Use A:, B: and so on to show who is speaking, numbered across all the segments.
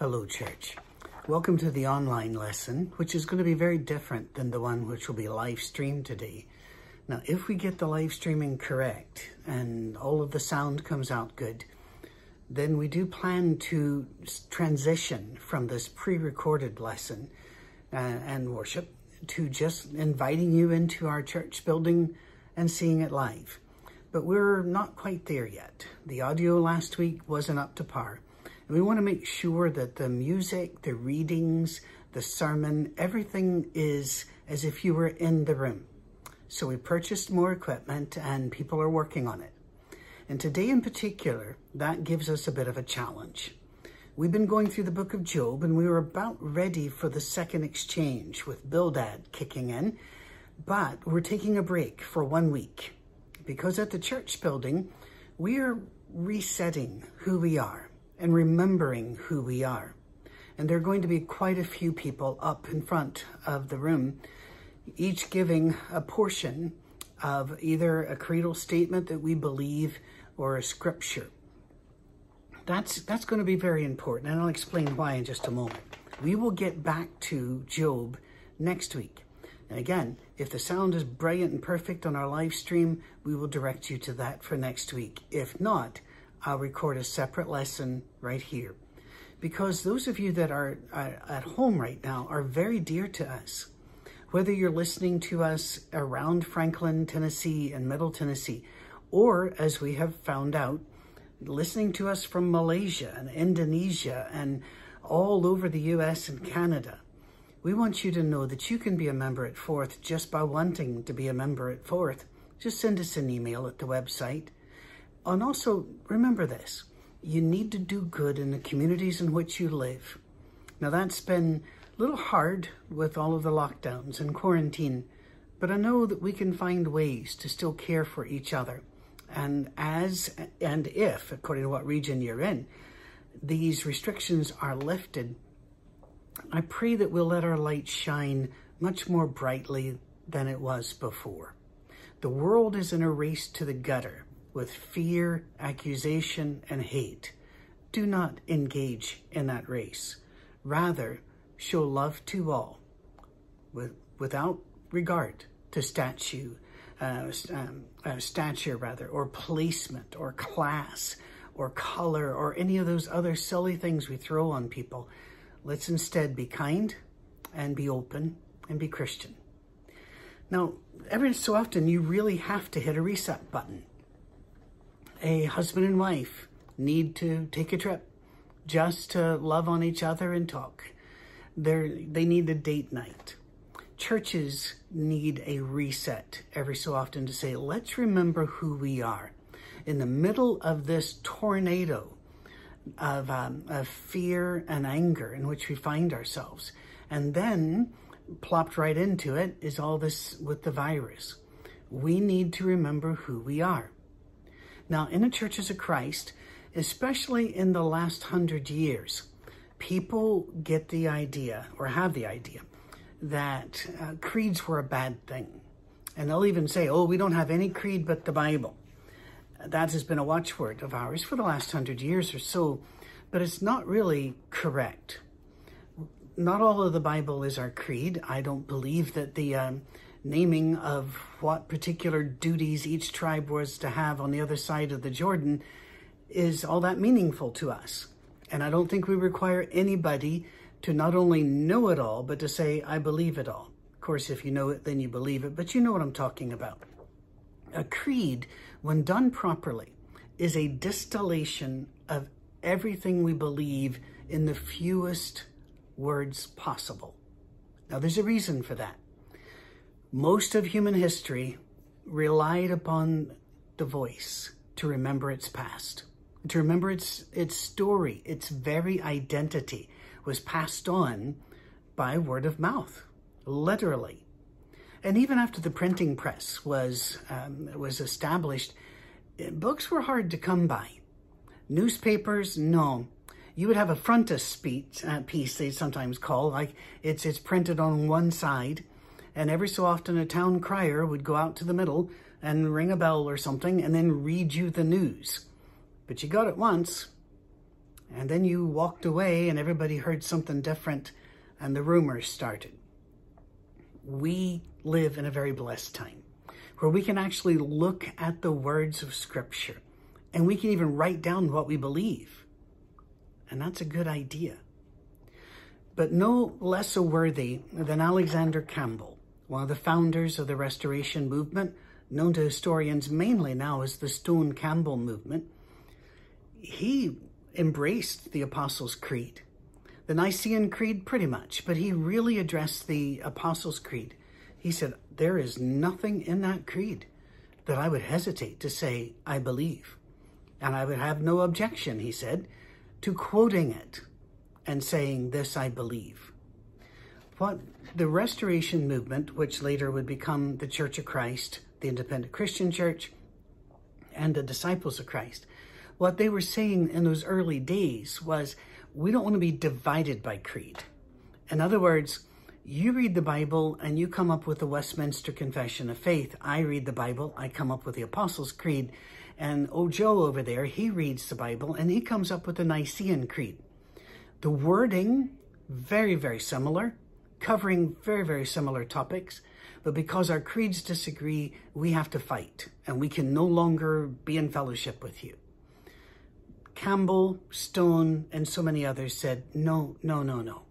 A: Hello, church. Welcome to the online lesson, which is going to be very different than the one which will be live streamed today. Now, if we get the live streaming correct and all of the sound comes out good, then we do plan to transition from this pre-recorded lesson uh, and worship to just inviting you into our church building and seeing it live. But we're not quite there yet. The audio last week wasn't up to par. And we want to make sure that the music, the readings, the sermon, everything is as if you were in the room. So we purchased more equipment and people are working on it. And today in particular, that gives us a bit of a challenge. We've been going through the book of Job and we were about ready for the second exchange with Bildad kicking in, but we're taking a break for one week because at the church building, we are resetting who we are and remembering who we are. And there are going to be quite a few people up in front of the room, each giving a portion of either a creedal statement that we believe or a scripture. That's, that's going to be very important, and I'll explain why in just a moment. We will get back to Job next week. And again, if the sound is brilliant and perfect on our live stream, we will direct you to that for next week. If not, I'll record a separate lesson right here. Because those of you that are, at home right now are very dear to us. Whether you're listening to us around Franklin, Tennessee and Middle Tennessee, or as we have found out, listening to us from Malaysia and Indonesia and all over the US and Canada. We want you to know that you can be a member at Fourth just by wanting to be a member at Fourth. Just send us an email at the website and also, remember this, you need to do good in the communities in which you live. Now that's been a little hard with all of the lockdowns and quarantine, but I know that we can find ways to still care for each other. And as and if, according to what region you're in, these restrictions are lifted, I pray that we'll let our light shine much more brightly than it was before. The world is in a race to the gutter with fear, accusation, and hate. Do not engage in that race. Rather, show love to all with, without regard to statue, uh, um, uh, stature rather, or placement, or class, or color, or any of those other silly things we throw on people. Let's instead be kind and be open and be Christian. Now, every so often, you really have to hit a reset button a husband and wife need to take a trip just to love on each other and talk. They're, they need a date night. Churches need a reset every so often to say, let's remember who we are. In the middle of this tornado of, um, of fear and anger in which we find ourselves. And then plopped right into it is all this with the virus. We need to remember who we are. Now, in the churches of Christ, especially in the last hundred years, people get the idea or have the idea that uh, creeds were a bad thing. And they'll even say, oh, we don't have any creed but the Bible. That has been a watchword of ours for the last hundred years or so, but it's not really correct. Not all of the Bible is our creed. I don't believe that the um, naming of what particular duties each tribe was to have on the other side of the Jordan is all that meaningful to us. And I don't think we require anybody to not only know it all, but to say, I believe it all. Of course, if you know it, then you believe it, but you know what I'm talking about. A creed, when done properly, is a distillation of everything we believe in the fewest words possible. Now, there's a reason for that. Most of human history relied upon the voice to remember its past, to remember its, its story, its very identity was passed on by word of mouth, literally. And even after the printing press was, um, was established, books were hard to come by. Newspapers, no. You would have a frontispiece, uh, piece they sometimes call, like it's, it's printed on one side, and every so often a town crier would go out to the middle and ring a bell or something and then read you the news. But you got it once, and then you walked away and everybody heard something different and the rumors started. We live in a very blessed time where we can actually look at the words of Scripture and we can even write down what we believe. And that's a good idea. But no less a worthy than Alexander Campbell, one of the founders of the Restoration Movement, known to historians mainly now as the Stone Campbell Movement, he embraced the Apostles' Creed. The Nicene Creed, pretty much, but he really addressed the Apostles' Creed. He said, There is nothing in that creed that I would hesitate to say, I believe. And I would have no objection, he said, to quoting it and saying, This I believe. What the Restoration Movement, which later would become the Church of Christ, the Independent Christian Church, and the Disciples of Christ, what they were saying in those early days was, we don't want to be divided by creed. In other words, you read the Bible and you come up with the Westminster Confession of Faith. I read the Bible, I come up with the Apostles' Creed. And oh, Joe over there, he reads the Bible and he comes up with the Nicene Creed. The wording, very, very similar, covering very, very similar topics. But because our creeds disagree, we have to fight and we can no longer be in fellowship with you. Campbell, Stone, and so many others said, no, no, no, no.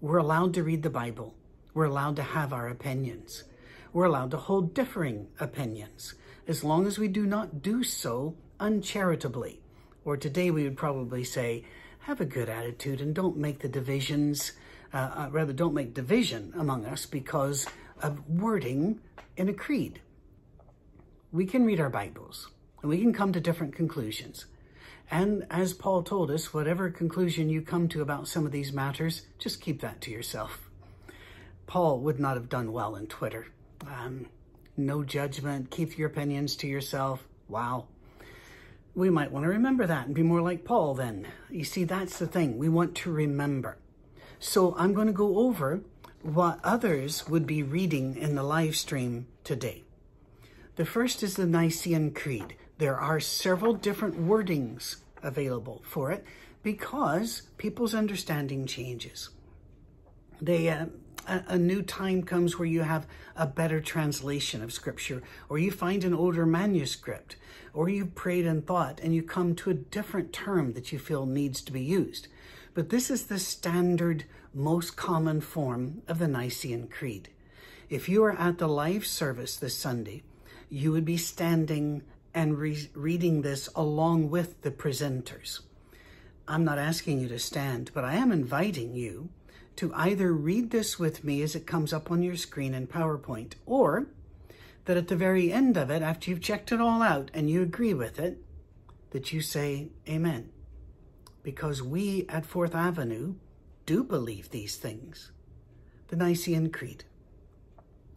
A: We're allowed to read the Bible. We're allowed to have our opinions. We're allowed to hold differing opinions as long as we do not do so uncharitably. Or today we would probably say, have a good attitude and don't make the divisions, uh, uh, rather, don't make division among us because of wording in a creed. We can read our Bibles and we can come to different conclusions. And as Paul told us, whatever conclusion you come to about some of these matters, just keep that to yourself. Paul would not have done well in Twitter. Um, no judgment, keep your opinions to yourself. Wow. We might want to remember that and be more like Paul then. You see, that's the thing. We want to remember. So I'm going to go over what others would be reading in the live stream today. The first is the Nicene Creed. There are several different wordings available for it because people's understanding changes. They uh, a, a new time comes where you have a better translation of scripture, or you find an older manuscript, or you've prayed and thought and you come to a different term that you feel needs to be used. But this is the standard, most common form of the Nicene Creed. If you are at the live service this Sunday, you would be standing and re reading this along with the presenters. I'm not asking you to stand, but I am inviting you to either read this with me as it comes up on your screen in PowerPoint, or that at the very end of it, after you've checked it all out and you agree with it, that you say amen. Because we at Fourth Avenue do believe these things. The Nicene Creed.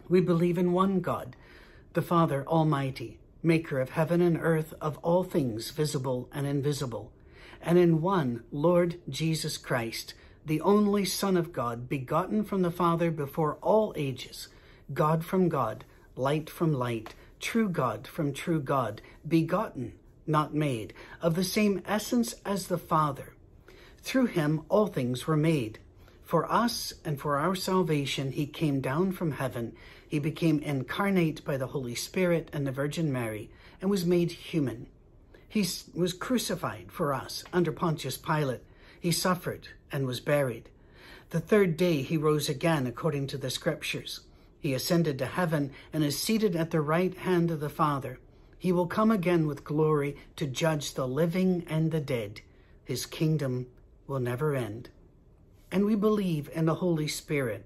A: We believe in one God, the Father Almighty, maker of heaven and earth, of all things visible and invisible, and in one Lord Jesus Christ, the only Son of God, begotten from the Father before all ages, God from God, light from light, true God from true God, begotten, not made, of the same essence as the Father. Through him all things were made. For us and for our salvation, he came down from heaven. He became incarnate by the Holy Spirit and the Virgin Mary and was made human. He was crucified for us under Pontius Pilate. He suffered and was buried. The third day he rose again according to the scriptures. He ascended to heaven and is seated at the right hand of the Father. He will come again with glory to judge the living and the dead. His kingdom will never end. And we believe in the Holy Spirit,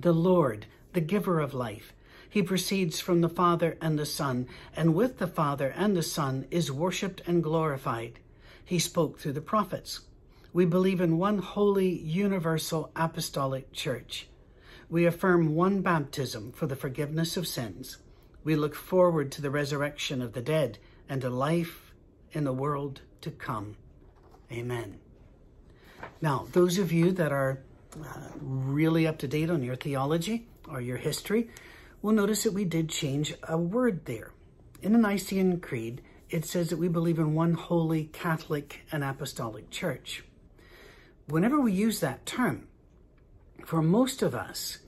A: the Lord, the giver of life. He proceeds from the Father and the Son, and with the Father and the Son is worshipped and glorified. He spoke through the prophets. We believe in one holy, universal, apostolic church. We affirm one baptism for the forgiveness of sins. We look forward to the resurrection of the dead and to life in the world to come. Amen. Now, those of you that are uh, really up to date on your theology or your history will notice that we did change a word there. In the Nicene Creed, it says that we believe in one holy Catholic and Apostolic Church. Whenever we use that term, for most of us,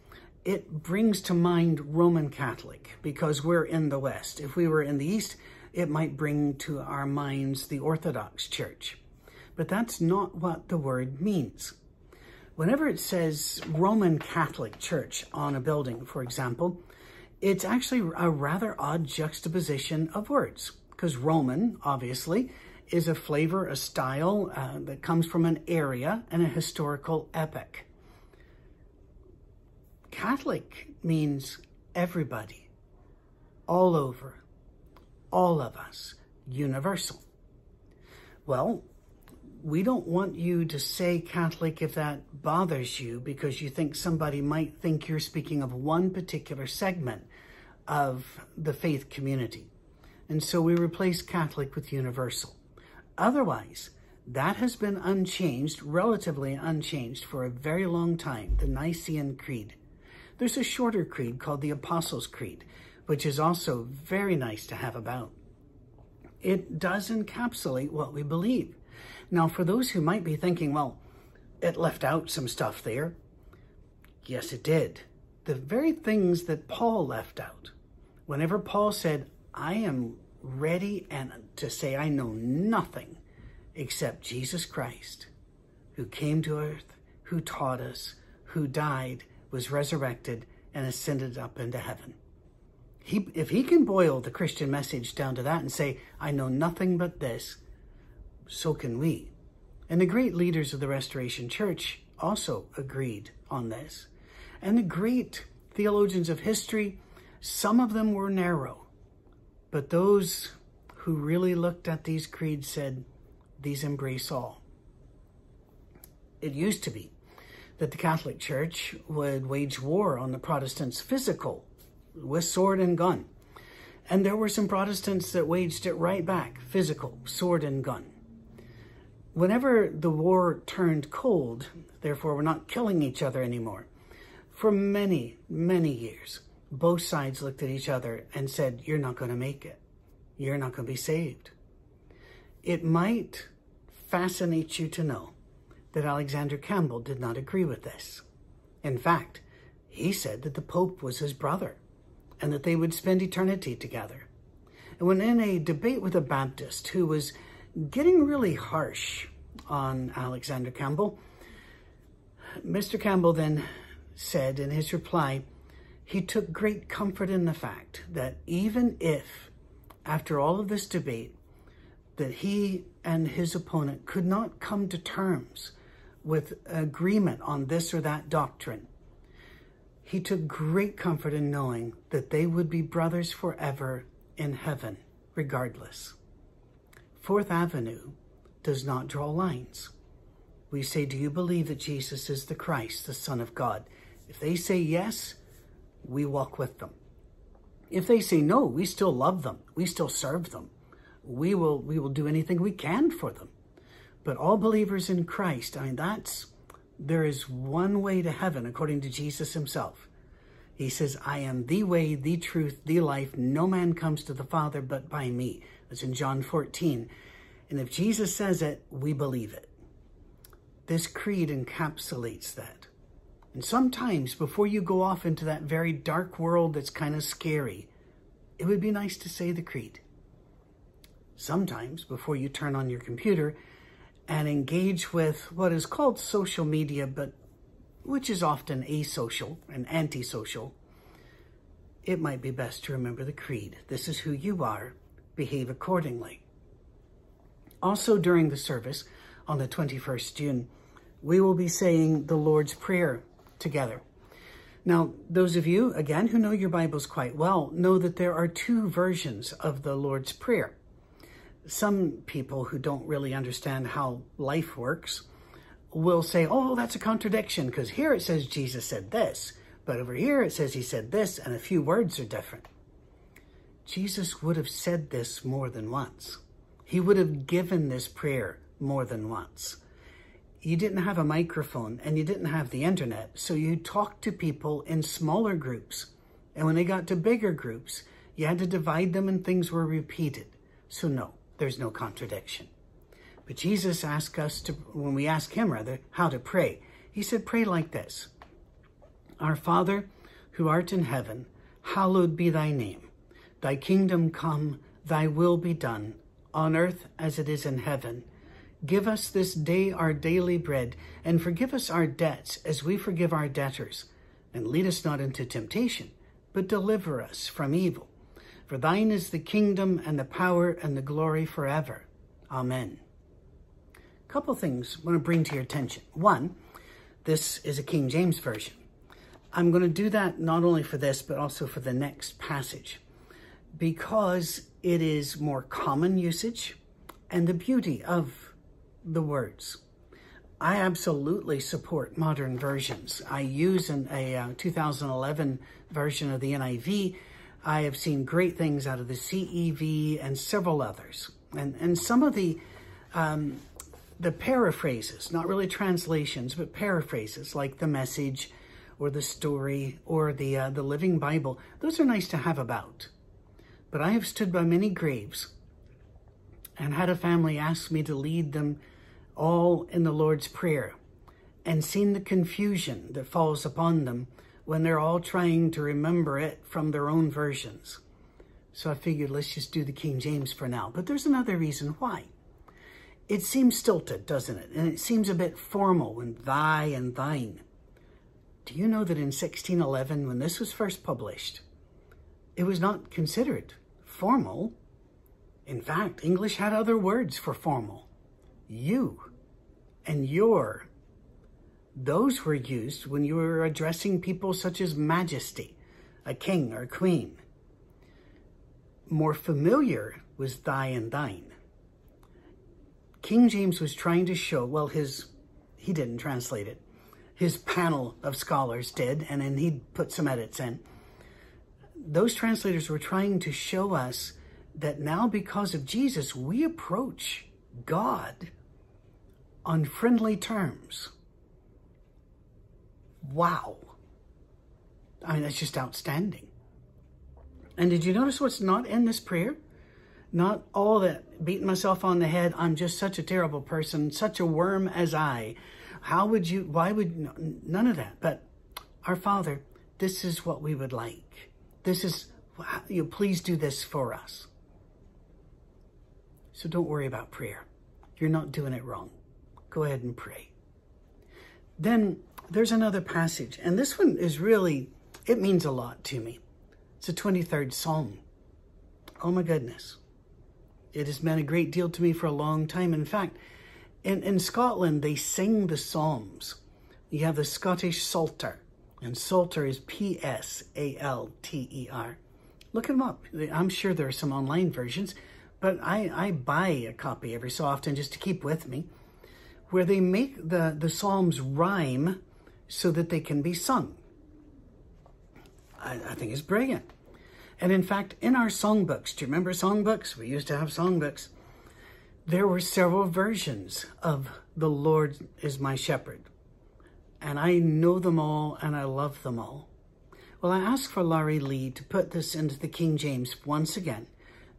A: it brings to mind Roman Catholic because we're in the West. If we were in the East, it might bring to our minds the Orthodox Church. But that's not what the word means. Whenever it says Roman Catholic Church on a building, for example, it's actually a rather odd juxtaposition of words because Roman, obviously, is a flavor, a style uh, that comes from an area and a historical epoch. Catholic means everybody, all over, all of us, universal. Well, we don't want you to say Catholic if that bothers you because you think somebody might think you're speaking of one particular segment of the faith community. And so we replace Catholic with universal. Otherwise, that has been unchanged, relatively unchanged, for a very long time, the Nicene Creed. There's a shorter creed called the Apostles' Creed, which is also very nice to have about. It does encapsulate what we believe. Now, for those who might be thinking, well, it left out some stuff there. Yes, it did. The very things that Paul left out. Whenever Paul said, I am ready and to say I know nothing except Jesus Christ, who came to earth, who taught us, who died, was resurrected, and ascended up into heaven. He, if he can boil the Christian message down to that and say, I know nothing but this, so can we. And the great leaders of the Restoration Church also agreed on this. And the great theologians of history, some of them were narrow, but those who really looked at these creeds said, these embrace all. It used to be that the Catholic Church would wage war on the Protestants physical with sword and gun. And there were some Protestants that waged it right back, physical, sword and gun. Whenever the war turned cold, therefore we're not killing each other anymore, for many, many years, both sides looked at each other and said, You're not going to make it. You're not going to be saved. It might fascinate you to know that Alexander Campbell did not agree with this. In fact, he said that the Pope was his brother and that they would spend eternity together. And when in a debate with a Baptist who was getting really harsh on Alexander Campbell, Mr. Campbell then said in his reply, he took great comfort in the fact that even if, after all of this debate, that he and his opponent could not come to terms with agreement on this or that doctrine, he took great comfort in knowing that they would be brothers forever in heaven, regardless. Fourth Avenue does not draw lines. We say, Do you believe that Jesus is the Christ, the Son of God? If they say yes, we walk with them. If they say no, we still love them. We still serve them. We will, we will do anything we can for them. But all believers in Christ, I mean, that's, there is one way to heaven according to Jesus himself. He says, I am the way, the truth, the life. No man comes to the Father but by me. That's in John 14. And if Jesus says it, we believe it. This creed encapsulates that. And sometimes before you go off into that very dark world that's kind of scary, it would be nice to say the creed. Sometimes before you turn on your computer and engage with what is called social media, but which is often asocial and antisocial, it might be best to remember the creed. This is who you are. Behave accordingly. Also during the service on the 21st June, we will be saying the Lord's Prayer together. Now, those of you, again, who know your Bibles quite well, know that there are two versions of the Lord's Prayer. Some people who don't really understand how life works will say, oh, that's a contradiction, because here it says Jesus said this, but over here it says he said this, and a few words are different. Jesus would have said this more than once. He would have given this prayer more than once you didn't have a microphone and you didn't have the internet, so you talked to people in smaller groups. And when they got to bigger groups, you had to divide them and things were repeated. So no, there's no contradiction. But Jesus asked us to, when we ask him rather, how to pray, he said, pray like this. Our Father, who art in heaven, hallowed be thy name. Thy kingdom come, thy will be done, on earth as it is in heaven. Give us this day our daily bread, and forgive us our debts as we forgive our debtors. And lead us not into temptation, but deliver us from evil. For thine is the kingdom and the power and the glory forever. Amen. A couple things I want to bring to your attention. One, this is a King James Version. I'm going to do that not only for this, but also for the next passage, because it is more common usage and the beauty of the words. I absolutely support modern versions. I use an, a uh, 2011 version of the NIV. I have seen great things out of the CEV and several others. And, and some of the um, the paraphrases, not really translations, but paraphrases like the message or the story or the, uh, the living Bible, those are nice to have about. But I have stood by many graves and had a family ask me to lead them all in the Lord's Prayer and seen the confusion that falls upon them when they're all trying to remember it from their own versions. So I figured let's just do the King James for now. But there's another reason why. It seems stilted, doesn't it? And it seems a bit formal when thy and thine. Do you know that in 1611, when this was first published, it was not considered formal? In fact, English had other words for formal. You and your. Those were used when you were addressing people such as majesty, a king or queen. More familiar was thy and thine. King James was trying to show, well, his, he didn't translate it. His panel of scholars did, and then he put some edits in. Those translators were trying to show us that now, because of Jesus, we approach God on friendly terms. Wow. I mean, that's just outstanding. And did you notice what's not in this prayer? Not all that beating myself on the head, I'm just such a terrible person, such a worm as I. How would you, why would, none of that. But our Father, this is what we would like. This is, you please do this for us. So don't worry about prayer. You're not doing it wrong. Go ahead and pray. Then there's another passage, and this one is really, it means a lot to me. It's the 23rd Psalm. Oh my goodness. It has meant a great deal to me for a long time. In fact, in, in Scotland, they sing the Psalms. You have the Scottish Psalter, and Psalter is P S A L T E R. Look them up. I'm sure there are some online versions, but I, I buy a copy every so often just to keep with me, where they make the, the Psalms rhyme so that they can be sung. I, I think it's brilliant. And in fact, in our songbooks, do you remember songbooks? We used to have songbooks. There were several versions of The Lord is My Shepherd. And I know them all and I love them all. Well, I asked for Laurie Lee to put this into the King James once again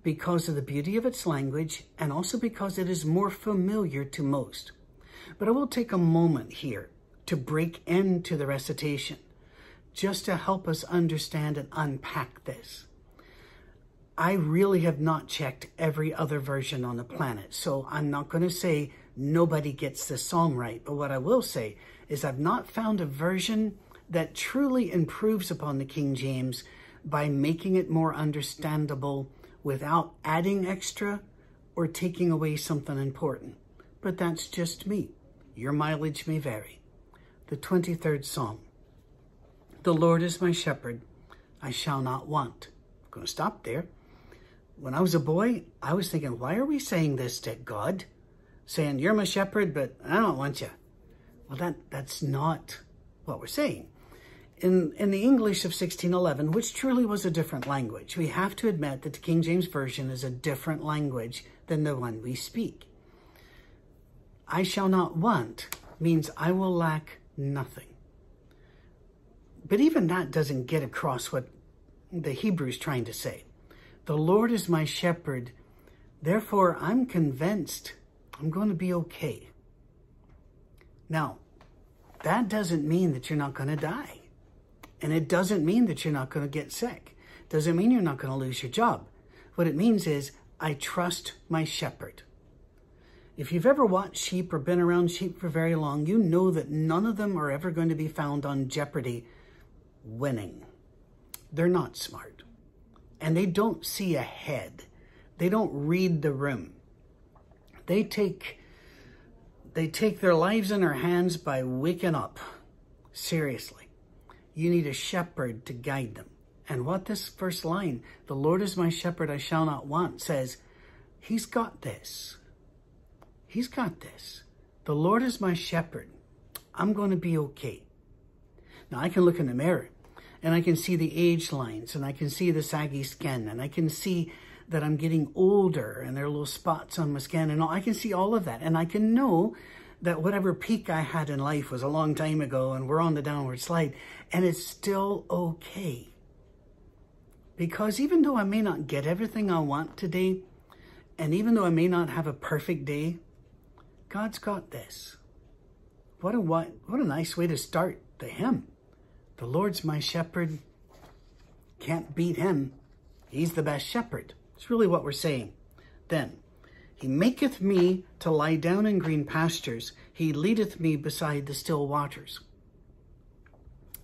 A: because of the beauty of its language and also because it is more familiar to most. But I will take a moment here to break into the recitation just to help us understand and unpack this. I really have not checked every other version on the planet, so I'm not going to say nobody gets the song right. But what I will say is I've not found a version that truly improves upon the King James by making it more understandable without adding extra or taking away something important. But that's just me. Your mileage may vary. The 23rd Psalm. The Lord is my shepherd, I shall not want. I'm going to stop there when I was a boy, I was thinking, why are we saying this to God? Saying, you're my shepherd, but I don't want you. Well, that, that's not what we're saying. In, in the English of 1611, which truly was a different language, we have to admit that the King James Version is a different language than the one we speak. I shall not want means I will lack nothing. But even that doesn't get across what the Hebrew's trying to say. The Lord is my shepherd. Therefore, I'm convinced I'm going to be okay. Now, that doesn't mean that you're not going to die. And it doesn't mean that you're not going to get sick. Doesn't mean you're not going to lose your job. What it means is, I trust my shepherd. If you've ever watched sheep or been around sheep for very long, you know that none of them are ever going to be found on jeopardy winning. They're not smart. And they don't see ahead. They don't read the room. They take they take their lives in their hands by waking up. Seriously. You need a shepherd to guide them. And what this first line, the Lord is my shepherd, I shall not want, says, He's got this. He's got this. The Lord is my shepherd. I'm going to be okay. Now I can look in the mirror and I can see the age lines and I can see the saggy skin and I can see that I'm getting older and there are little spots on my skin and all. I can see all of that and I can know that whatever peak I had in life was a long time ago and we're on the downward slide and it's still okay. Because even though I may not get everything I want today, and even though I may not have a perfect day, God's got this. What a what, what a nice way to start the hymn. The Lord's my shepherd. Can't beat him. He's the best shepherd. It's really what we're saying. Then, he maketh me to lie down in green pastures. He leadeth me beside the still waters.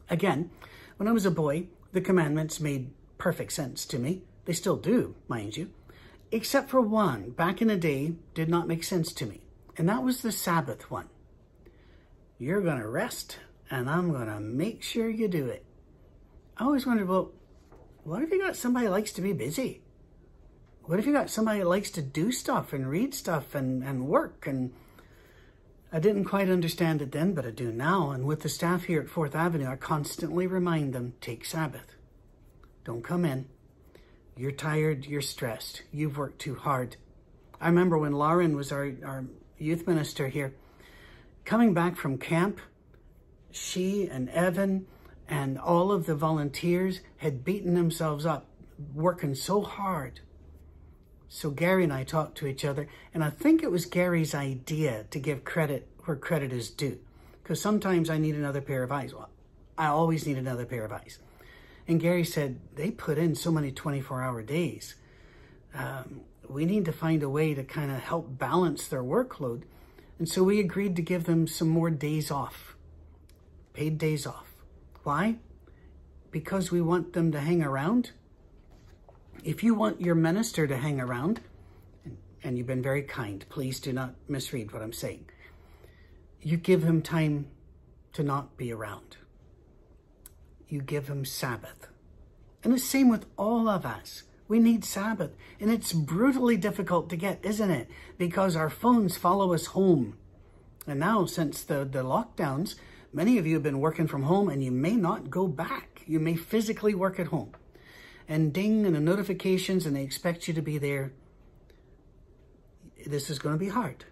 A: Again, when I was a boy, the commandments made perfect sense to me. They still do, mind you. Except for one, back in the day, did not make sense to me. And that was the Sabbath one. You're going to rest, and I'm going to make sure you do it. I always wondered, well, what if you got somebody likes to be busy? What if you got somebody that likes to do stuff and read stuff and, and work? And I didn't quite understand it then, but I do now. And with the staff here at Fourth Avenue, I constantly remind them, take Sabbath. Don't come in. You're tired, you're stressed, you've worked too hard. I remember when Lauren was our, our youth minister here, coming back from camp, she and Evan and all of the volunteers had beaten themselves up, working so hard. So Gary and I talked to each other, and I think it was Gary's idea to give credit where credit is due. Because sometimes I need another pair of eyes. Well, I always need another pair of eyes. And Gary said, they put in so many 24 hour days. Um, we need to find a way to kind of help balance their workload. And so we agreed to give them some more days off, paid days off. Why? Because we want them to hang around. If you want your minister to hang around, and you've been very kind, please do not misread what I'm saying. You give him time to not be around you give him Sabbath. And the same with all of us. We need Sabbath. And it's brutally difficult to get, isn't it? Because our phones follow us home. And now, since the, the lockdowns, many of you have been working from home and you may not go back. You may physically work at home. And ding, and the notifications, and they expect you to be there. This is going to be hard.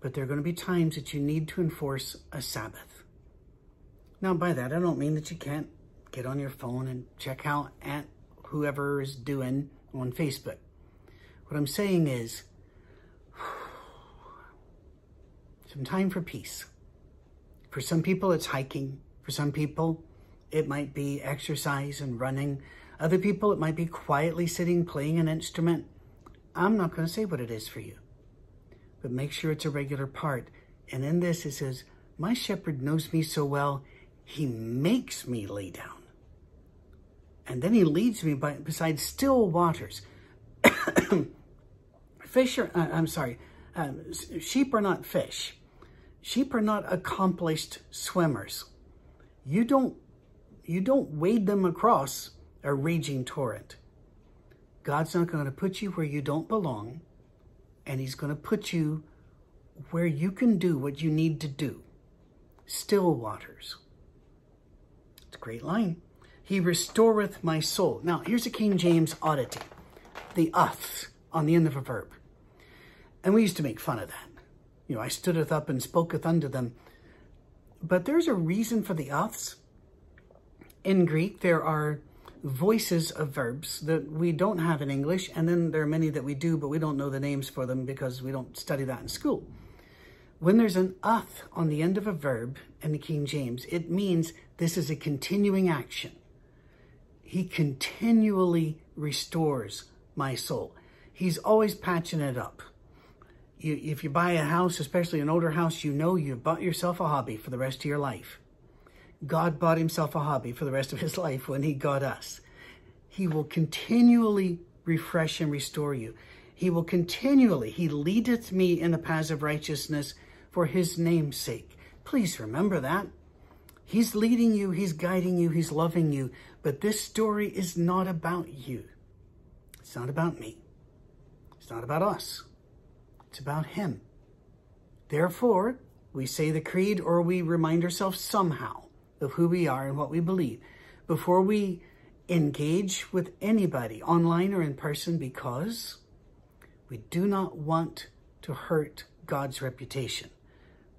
A: But there are going to be times that you need to enforce a Sabbath. Now, by that, I don't mean that you can't get on your phone and check out Aunt whoever is doing on Facebook. What I'm saying is, some time for peace. For some people, it's hiking. For some people, it might be exercise and running. Other people, it might be quietly sitting, playing an instrument. I'm not going to say what it is for you, but make sure it's a regular part. And in this, it says, My shepherd knows me so well, he makes me lay down. And then he leads me by, beside still waters. fish are, uh, I'm sorry, um, sheep are not fish. Sheep are not accomplished swimmers. You don't, you don't wade them across a raging torrent. God's not going to put you where you don't belong, and he's going to put you where you can do what you need to do. Still waters. It's a great line. He restoreth my soul. Now, here's a King James oddity. The uth on the end of a verb. And we used to make fun of that. You know, I stoodeth up and spoketh unto them. But there's a reason for the uths. In Greek, there are voices of verbs that we don't have in English, and then there are many that we do, but we don't know the names for them because we don't study that in school. When there's an uth on the end of a verb in the King James, it means this is a continuing action. He continually restores my soul. He's always patching it up. You, if you buy a house, especially an older house, you know you've bought yourself a hobby for the rest of your life. God bought himself a hobby for the rest of his life when he got us. He will continually refresh and restore you. He will continually, he leadeth me in the paths of righteousness for his name's sake. Please remember that. He's leading you, he's guiding you, he's loving you. But this story is not about you. It's not about me. It's not about us. It's about him. Therefore, we say the creed or we remind ourselves somehow of who we are and what we believe before we engage with anybody online or in person because we do not want to hurt God's reputation.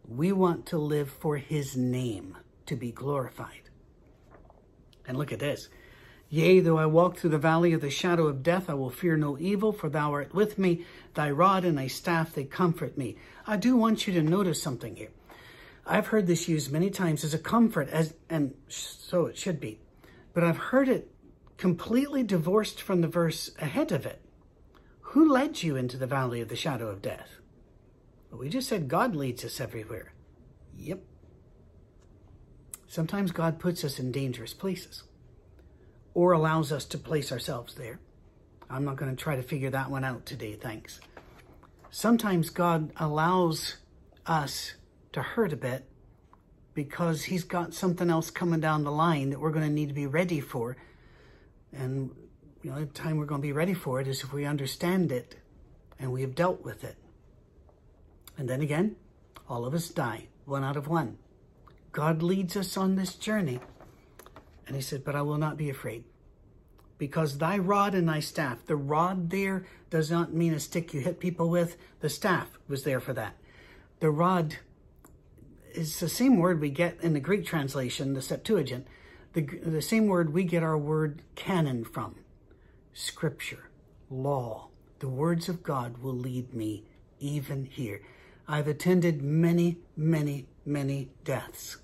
A: We want to live for his name to be glorified. And look at this. Yea, though I walk through the valley of the shadow of death, I will fear no evil, for thou art with me. Thy rod and thy staff, they comfort me. I do want you to notice something here. I've heard this used many times as a comfort, as and so it should be. But I've heard it completely divorced from the verse ahead of it. Who led you into the valley of the shadow of death? Well, we just said God leads us everywhere. Yep. Sometimes God puts us in dangerous places or allows us to place ourselves there. I'm not going to try to figure that one out today, thanks. Sometimes God allows us to hurt a bit because he's got something else coming down the line that we're going to need to be ready for. And you know, the time we're going to be ready for it is if we understand it and we have dealt with it. And then again, all of us die, one out of one. God leads us on this journey. And he said, But I will not be afraid. Because thy rod and thy staff, the rod there does not mean a stick you hit people with. The staff was there for that. The rod is the same word we get in the Greek translation, the Septuagint, the, the same word we get our word canon from. Scripture, law, the words of God will lead me even here. I've attended many, many, many deaths.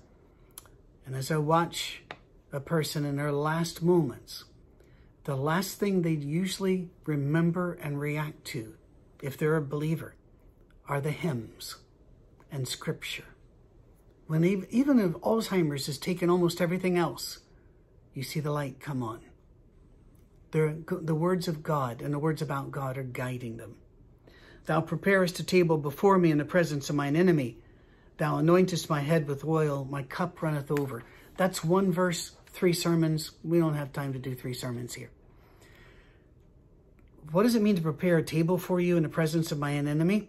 A: And as I watch a person in their last moments, the last thing they usually remember and react to, if they're a believer, are the hymns and scripture. When even if Alzheimer's has taken almost everything else, you see the light come on. The, the words of God and the words about God are guiding them. Thou preparest a table before me in the presence of mine enemy. Thou anointest my head with oil, my cup runneth over. That's one verse, three sermons. We don't have time to do three sermons here. What does it mean to prepare a table for you in the presence of my enemy?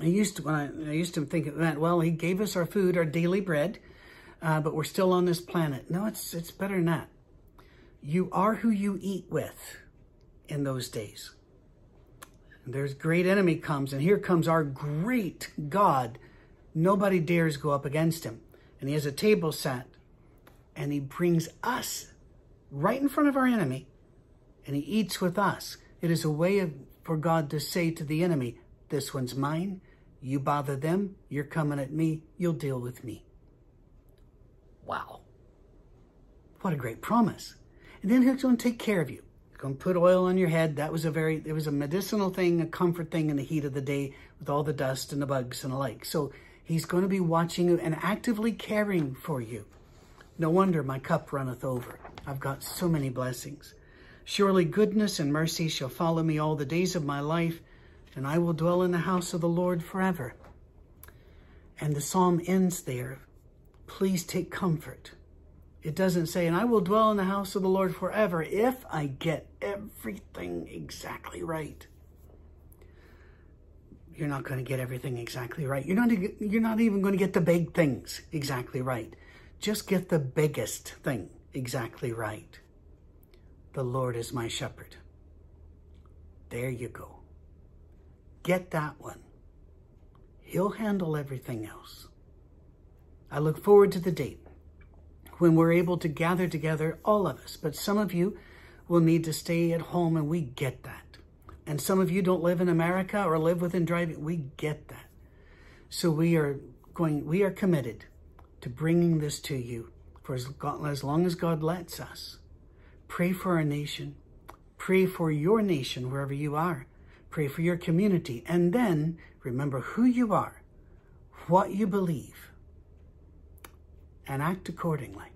A: I used to when I, I used to think of that. Well, he gave us our food, our daily bread, uh, but we're still on this planet. No, it's it's better than that. You are who you eat with in those days. And there's great enemy comes, and here comes our great God. Nobody dares go up against him. And he has a table set, and he brings us right in front of our enemy, and he eats with us. It is a way of, for God to say to the enemy, this one's mine. You bother them, you're coming at me, you'll deal with me. Wow. What a great promise. And then he's going to take care of you. He's going to put oil on your head. That was a very, it was a medicinal thing, a comfort thing in the heat of the day with all the dust and the bugs and the like. So he's going to be watching you and actively caring for you. No wonder my cup runneth over. I've got so many blessings. Surely goodness and mercy shall follow me all the days of my life, and I will dwell in the house of the Lord forever. And the psalm ends there. Please take comfort. It doesn't say, and I will dwell in the house of the Lord forever if I get everything exactly right. You're not going to get everything exactly right. You're not, you're not even going to get the big things exactly right. Just get the biggest thing exactly right. The Lord is my shepherd. There you go. Get that one. He'll handle everything else. I look forward to the date when we're able to gather together, all of us. But some of you will need to stay at home, and we get that. And some of you don't live in America or live within driving. We get that. So we are going, we are committed to bringing this to you for as, as long as God lets us. Pray for our nation. Pray for your nation wherever you are. Pray for your community. And then remember who you are, what you believe, and act accordingly.